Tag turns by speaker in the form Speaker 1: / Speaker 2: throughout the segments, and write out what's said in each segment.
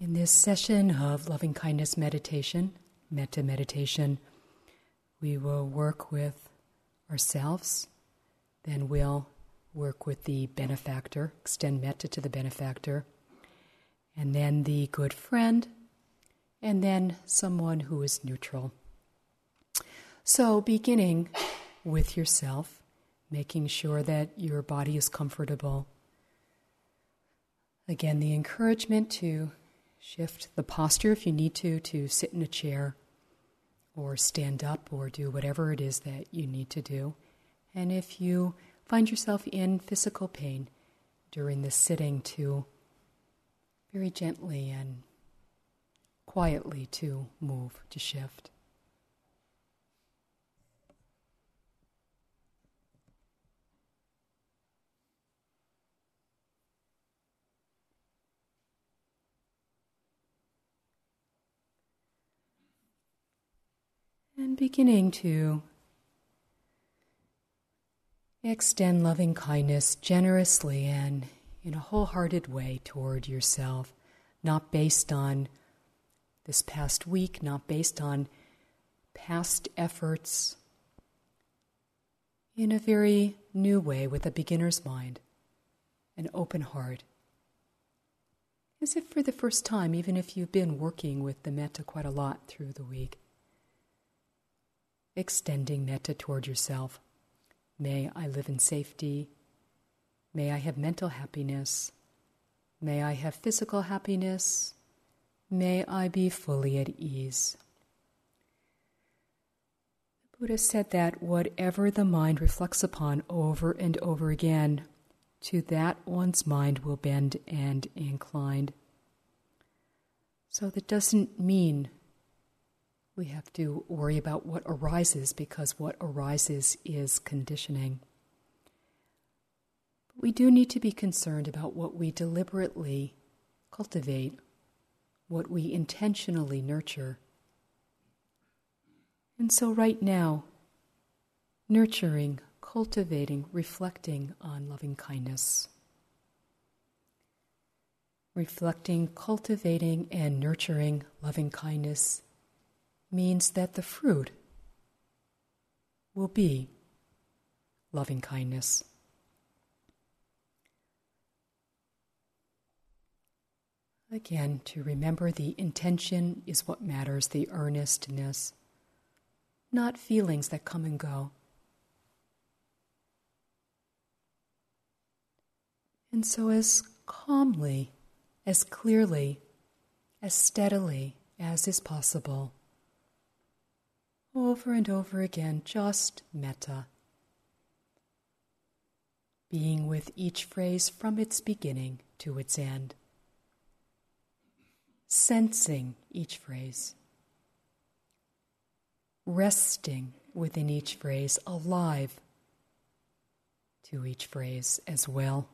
Speaker 1: In this session of loving kindness meditation, metta meditation, we will work with ourselves, then we'll work with the benefactor, extend metta to the benefactor, and then the good friend, and then someone who is neutral. So, beginning with yourself, making sure that your body is comfortable. Again, the encouragement to Shift the posture if you need to, to sit in a chair or stand up or do whatever it is that you need to do. And if you find yourself in physical pain during the sitting, to very gently and quietly to move, to shift. And beginning to extend loving kindness generously and in a wholehearted way toward yourself, not based on this past week, not based on past efforts, in a very new way with a beginner's mind, an open heart. As if for the first time, even if you've been working with the metta quite a lot through the week extending metta toward yourself. May I live in safety. May I have mental happiness. May I have physical happiness. May I be fully at ease. The Buddha said that whatever the mind reflects upon over and over again, to that one's mind will bend and incline. So that doesn't mean we have to worry about what arises because what arises is conditioning. But we do need to be concerned about what we deliberately cultivate, what we intentionally nurture. And so, right now, nurturing, cultivating, reflecting on loving kindness. Reflecting, cultivating, and nurturing loving kindness means that the fruit will be loving kindness. Again, to remember the intention is what matters, the earnestness, not feelings that come and go. And so, as calmly, as clearly, as steadily as is possible, over and over again, just metta. Being with each phrase from its beginning to its end. Sensing each phrase. Resting within each phrase, alive to each phrase as well.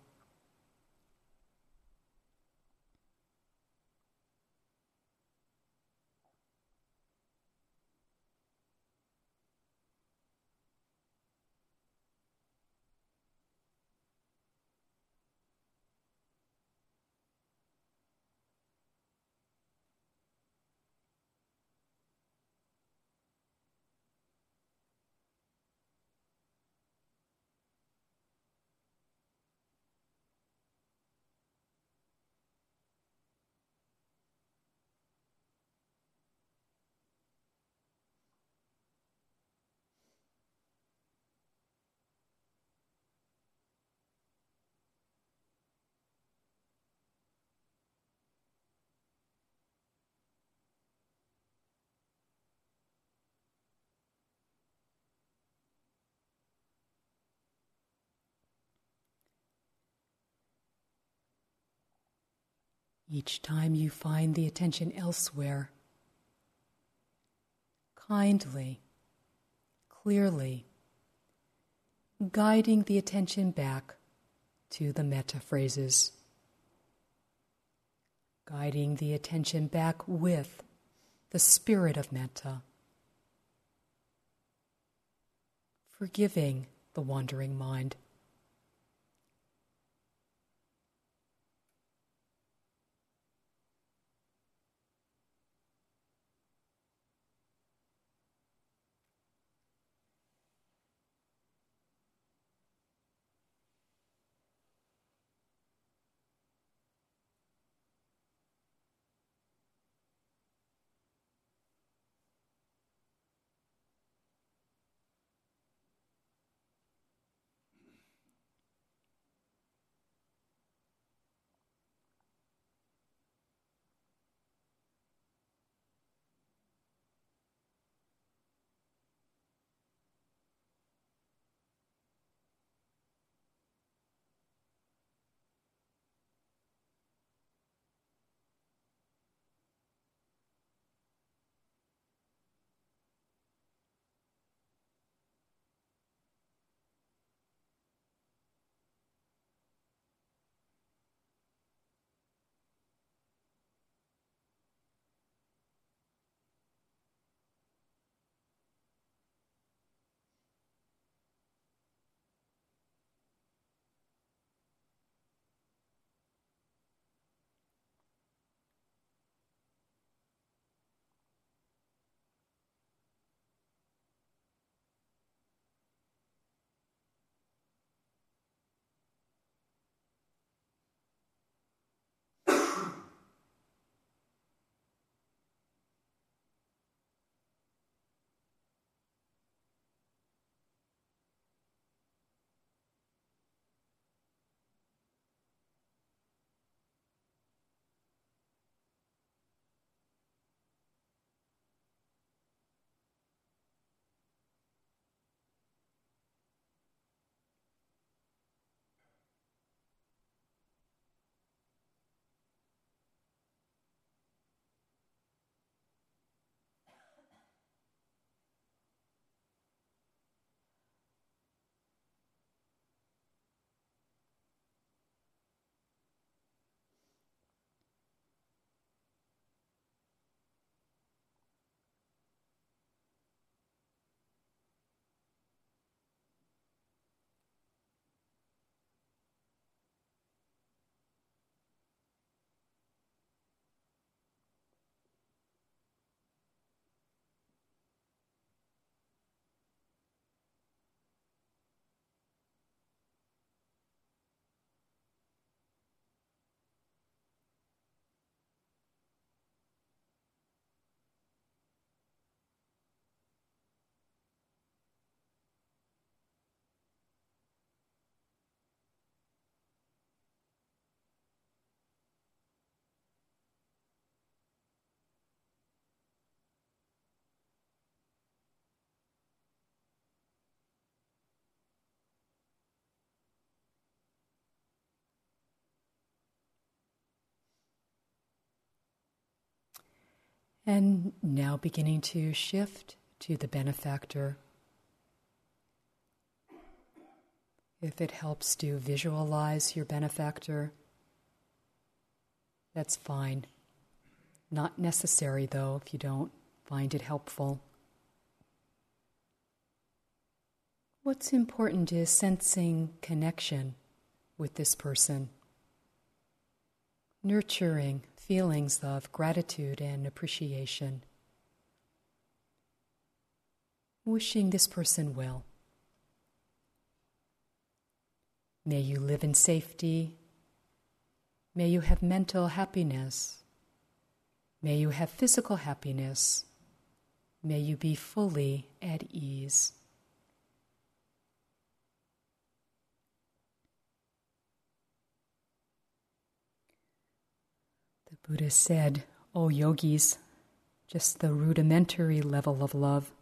Speaker 1: Each time you find the attention elsewhere, kindly, clearly, guiding the attention back to the metta phrases, guiding the attention back with the spirit of metta, forgiving the wandering mind. And now beginning to shift to the benefactor. If it helps to visualize your benefactor, that's fine. Not necessary, though, if you don't find it helpful. What's important is sensing connection with this person, nurturing feelings of gratitude and appreciation, wishing this person well. May you live in safety. May you have mental happiness. May you have physical happiness. May you be fully at ease. The Buddha said, O yogis, just the rudimentary level of love,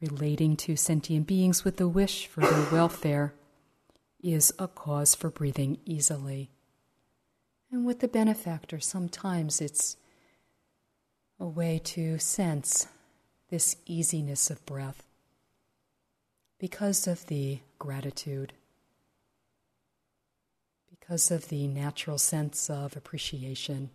Speaker 1: relating to sentient beings with the wish for their welfare, is a cause for breathing easily. And with the benefactor, sometimes it's a way to sense this easiness of breath because of the gratitude, because of the natural sense of appreciation.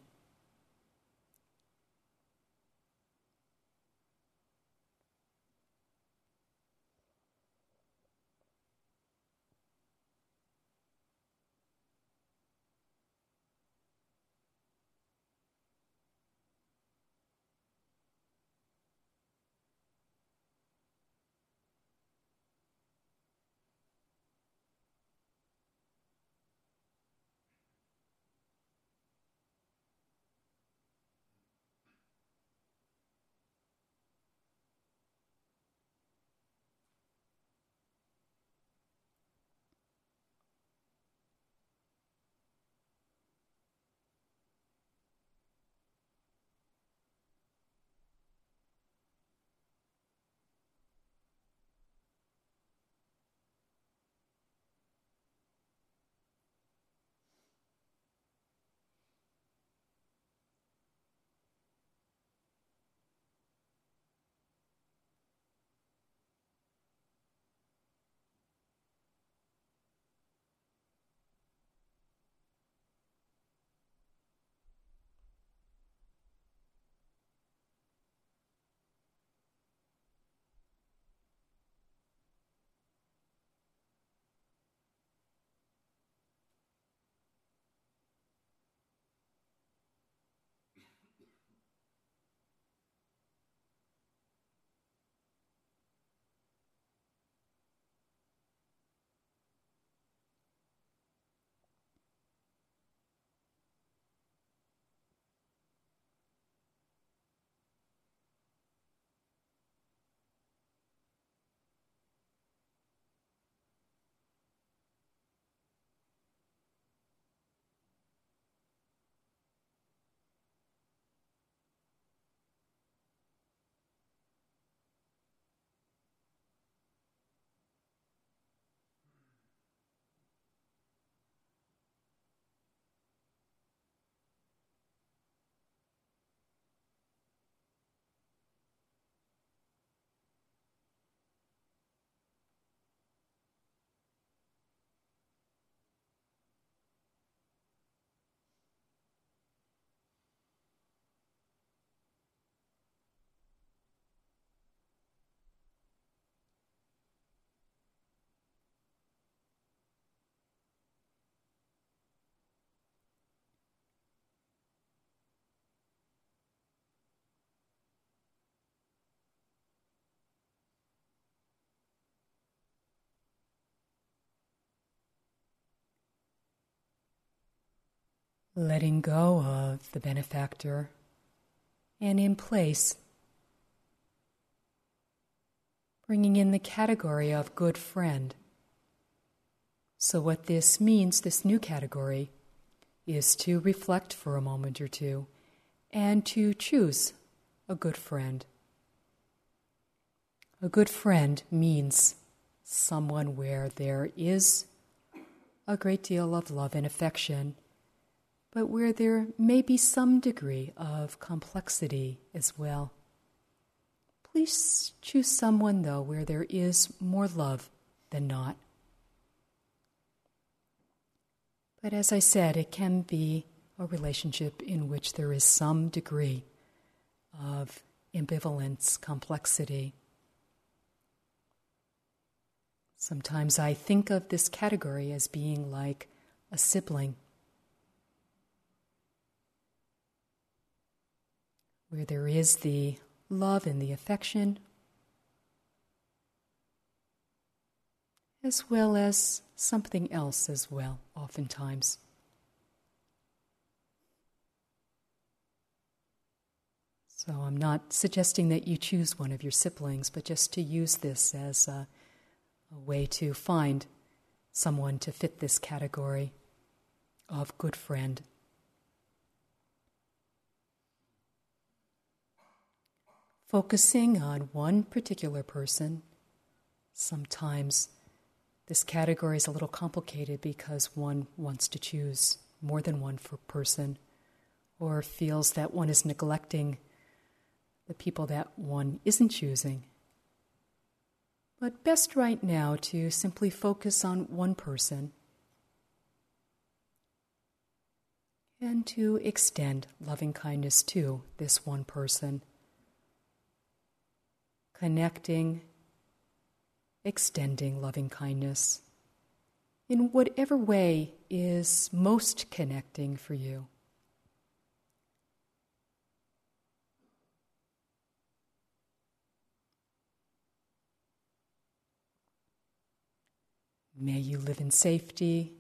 Speaker 1: Letting go of the benefactor, and in place, bringing in the category of good friend. So, what this means, this new category, is to reflect for a moment or two and to choose a good friend. A good friend means someone where there is a great deal of love and affection but where there may be some degree of complexity as well. Please choose someone, though, where there is more love than not. But as I said, it can be a relationship in which there is some degree of ambivalence, complexity. Sometimes I think of this category as being like a sibling, where there is the love and the affection, as well as something else as well, oftentimes. So I'm not suggesting that you choose one of your siblings, but just to use this as a, a way to find someone to fit this category of good friend. Focusing on one particular person, sometimes this category is a little complicated because one wants to choose more than one person or feels that one is neglecting the people that one isn't choosing. But best right now to simply focus on one person and to extend loving kindness to this one person. Connecting, extending loving kindness in whatever way is most connecting for you. May you live in safety.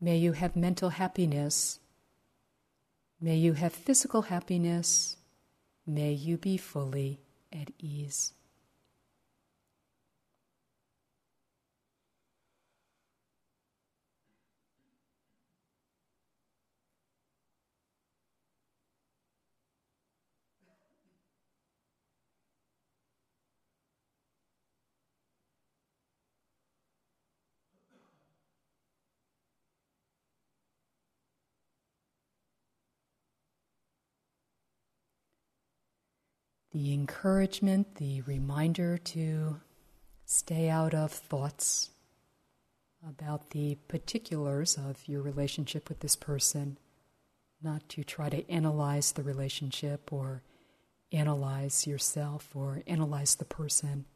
Speaker 1: May you have mental happiness. May you have physical happiness. May you be fully at ease. The encouragement, the reminder to stay out of thoughts about the particulars of your relationship with this person, not to try to analyze the relationship or analyze yourself or analyze the person.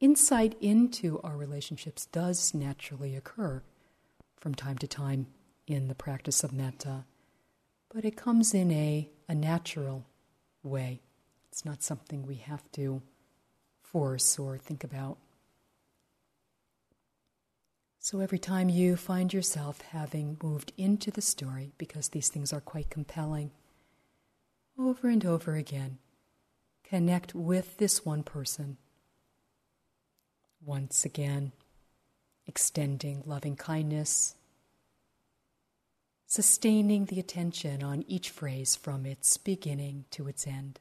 Speaker 1: Insight into our relationships does naturally occur from time to time in the practice of metta, but it comes in a, a natural way. It's not something we have to force or think about. So every time you find yourself having moved into the story, because these things are quite compelling, over and over again, connect with this one person. Once again, extending loving kindness, sustaining the attention on each phrase from its beginning to its end.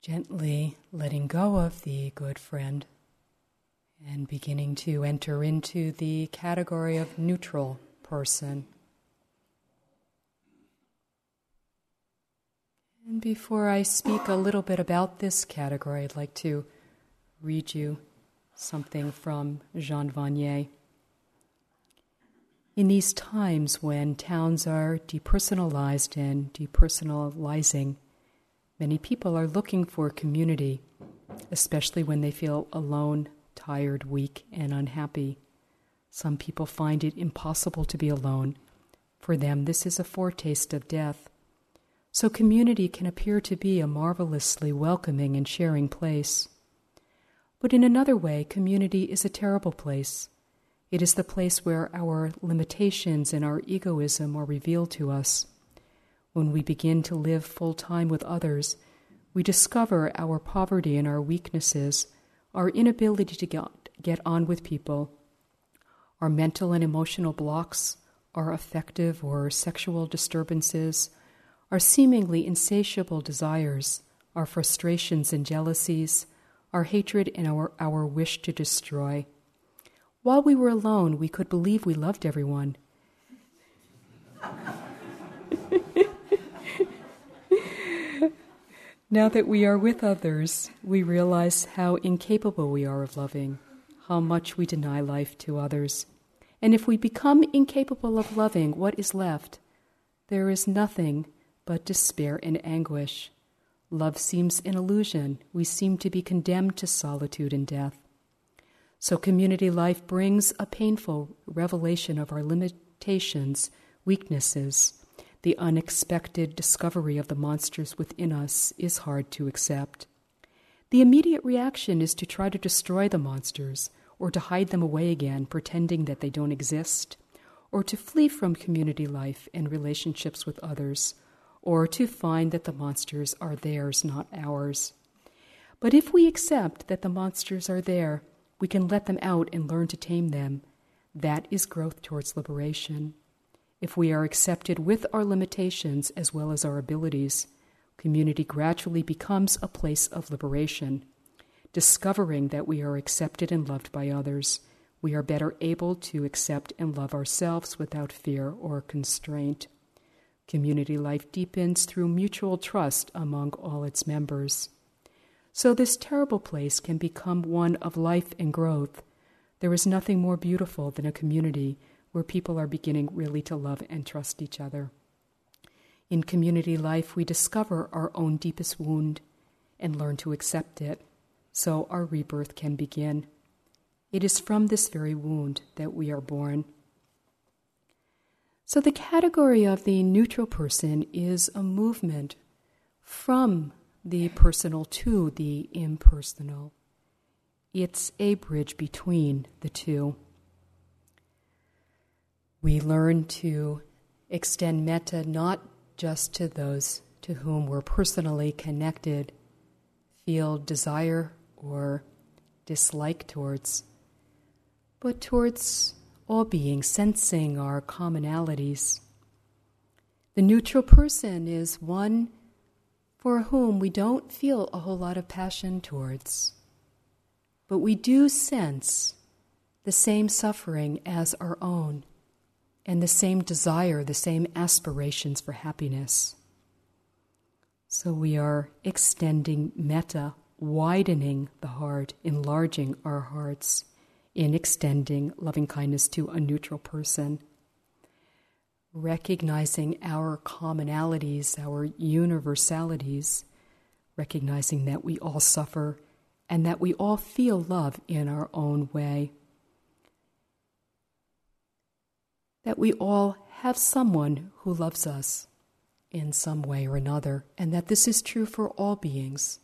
Speaker 1: Gently letting go of the good friend and beginning to enter into the category of neutral person. And before I speak a little bit about this category, I'd like to read you something from Jean Vanier. In these times when towns are depersonalized and depersonalizing, many people are looking for community, especially when they feel alone, tired, weak, and unhappy. Some people find it impossible to be alone. For them, this is a foretaste of death. So, community can appear to be a marvelously welcoming and sharing place. But in another way, community is a terrible place. It is the place where our limitations and our egoism are revealed to us. When we begin to live full time with others, we discover our poverty and our weaknesses, our inability to get, get on with people, our mental and emotional blocks, our affective or sexual disturbances, our seemingly insatiable desires, our frustrations and jealousies, our hatred and our, our wish to destroy. While we were alone, we could believe we loved everyone. Now that we are with others, we realize how incapable we are of loving, how much we deny life to others. And if we become incapable of loving, what is left? There is nothing but despair and anguish. Love seems an illusion. We seem to be condemned to solitude and death. So, community life brings a painful revelation of our limitations, weaknesses. The unexpected discovery of the monsters within us is hard to accept. The immediate reaction is to try to destroy the monsters, or to hide them away again, pretending that they don't exist, or to flee from community life and relationships with others, or to find that the monsters are theirs, not ours. But if we accept that the monsters are there, we can let them out and learn to tame them. That is growth towards liberation. If we are accepted with our limitations as well as our abilities, community gradually becomes a place of liberation. Discovering that we are accepted and loved by others, we are better able to accept and love ourselves without fear or constraint. Community life deepens through mutual trust among all its members. So, this terrible place can become one of life and growth. There is nothing more beautiful than a community where people are beginning really to love and trust each other. In community life, we discover our own deepest wound and learn to accept it, so our rebirth can begin. It is from this very wound that we are born. So, the category of the neutral person is a movement from the personal to the impersonal. It's a bridge between the two. We learn to extend metta not just to those to whom we're personally connected, feel desire or dislike towards, but towards all beings sensing our commonalities. The neutral person is one for whom we don't feel a whole lot of passion towards, but we do sense the same suffering as our own and the same desire, the same aspirations for happiness. So we are extending metta, widening the heart, enlarging our hearts in extending loving kindness to a neutral person. Recognizing our commonalities, our universalities, recognizing that we all suffer and that we all feel love in our own way. That we all have someone who loves us in some way or another, and that this is true for all beings,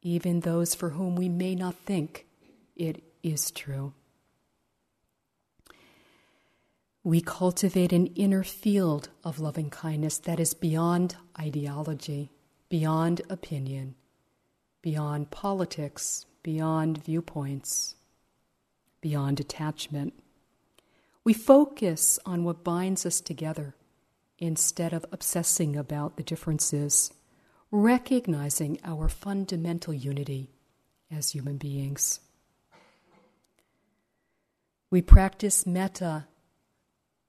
Speaker 1: even those for whom we may not think it is true. We cultivate an inner field of loving kindness that is beyond ideology, beyond opinion, beyond politics, beyond viewpoints, beyond attachment. We focus on what binds us together instead of obsessing about the differences. recognizing our fundamental unity as human beings. We practice metta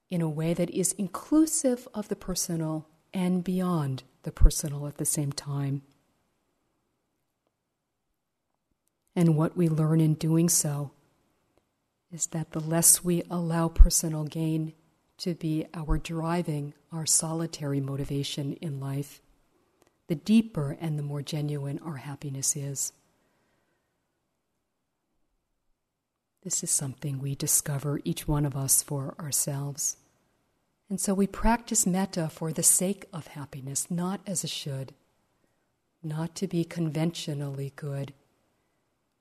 Speaker 1: in a way that is inclusive of the personal and beyond the personal at the same time. And what we learn in doing so is that the less we allow personal gain to be our driving, our solitary motivation in life, the deeper and the more genuine our happiness is. This is something we discover, each one of us, for ourselves. And so we practice metta for the sake of happiness, not as a should, not to be conventionally good,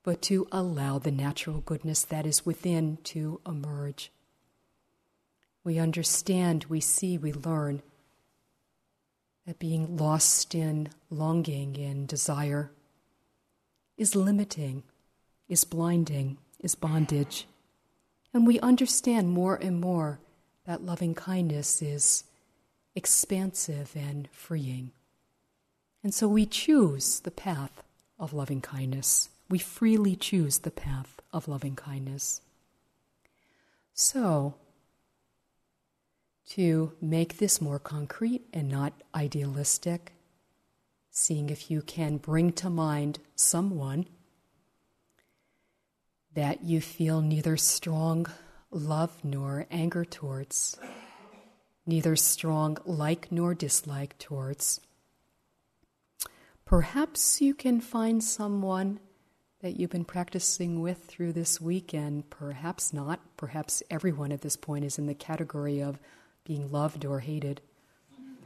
Speaker 1: but to allow the natural goodness that is within to emerge. We understand, we see, we learn that being lost in longing and desire is limiting, is blinding, is bondage. And we understand more and more that loving kindness is expansive and freeing. And so we choose the path of loving kindness. We freely choose the path of loving kindness. So, to make this more concrete and not idealistic, seeing if you can bring to mind someone that you feel neither strong love nor anger towards, neither strong like nor dislike towards. Perhaps you can find someone that you've been practicing with through this weekend, perhaps not. Perhaps everyone at this point is in the category of being loved or hated.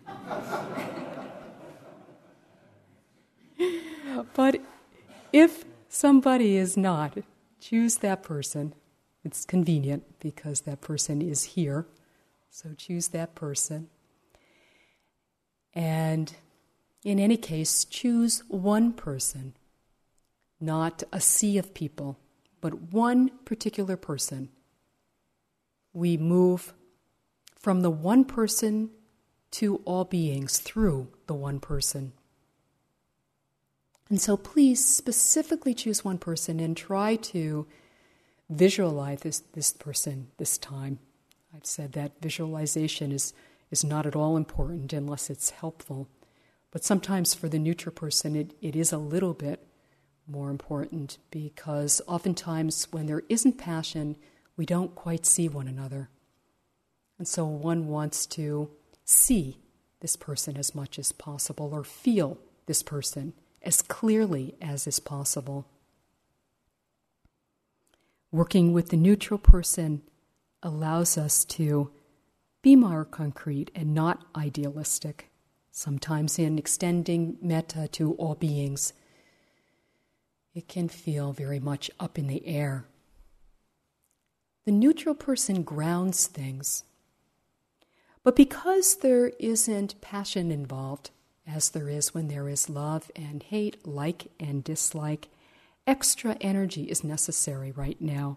Speaker 1: but if somebody is not, choose that person. It's convenient because that person is here. So choose that person. And in any case, choose one person, not a sea of people, but one particular person. We move from the one person to all beings through the one person. And so please specifically choose one person and try to visualize this, this person this time. I've said that visualization is, is not at all important unless it's helpful. But sometimes for the neutral person, it, it is a little bit more important because oftentimes when there isn't passion, we don't quite see one another. And so one wants to see this person as much as possible or feel this person as clearly as is possible. Working with the neutral person allows us to be more concrete and not idealistic. Sometimes, in extending metta to all beings, it can feel very much up in the air. The neutral person grounds things but because there isn't passion involved, as there is when there is love and hate, like and dislike, extra energy is necessary right now.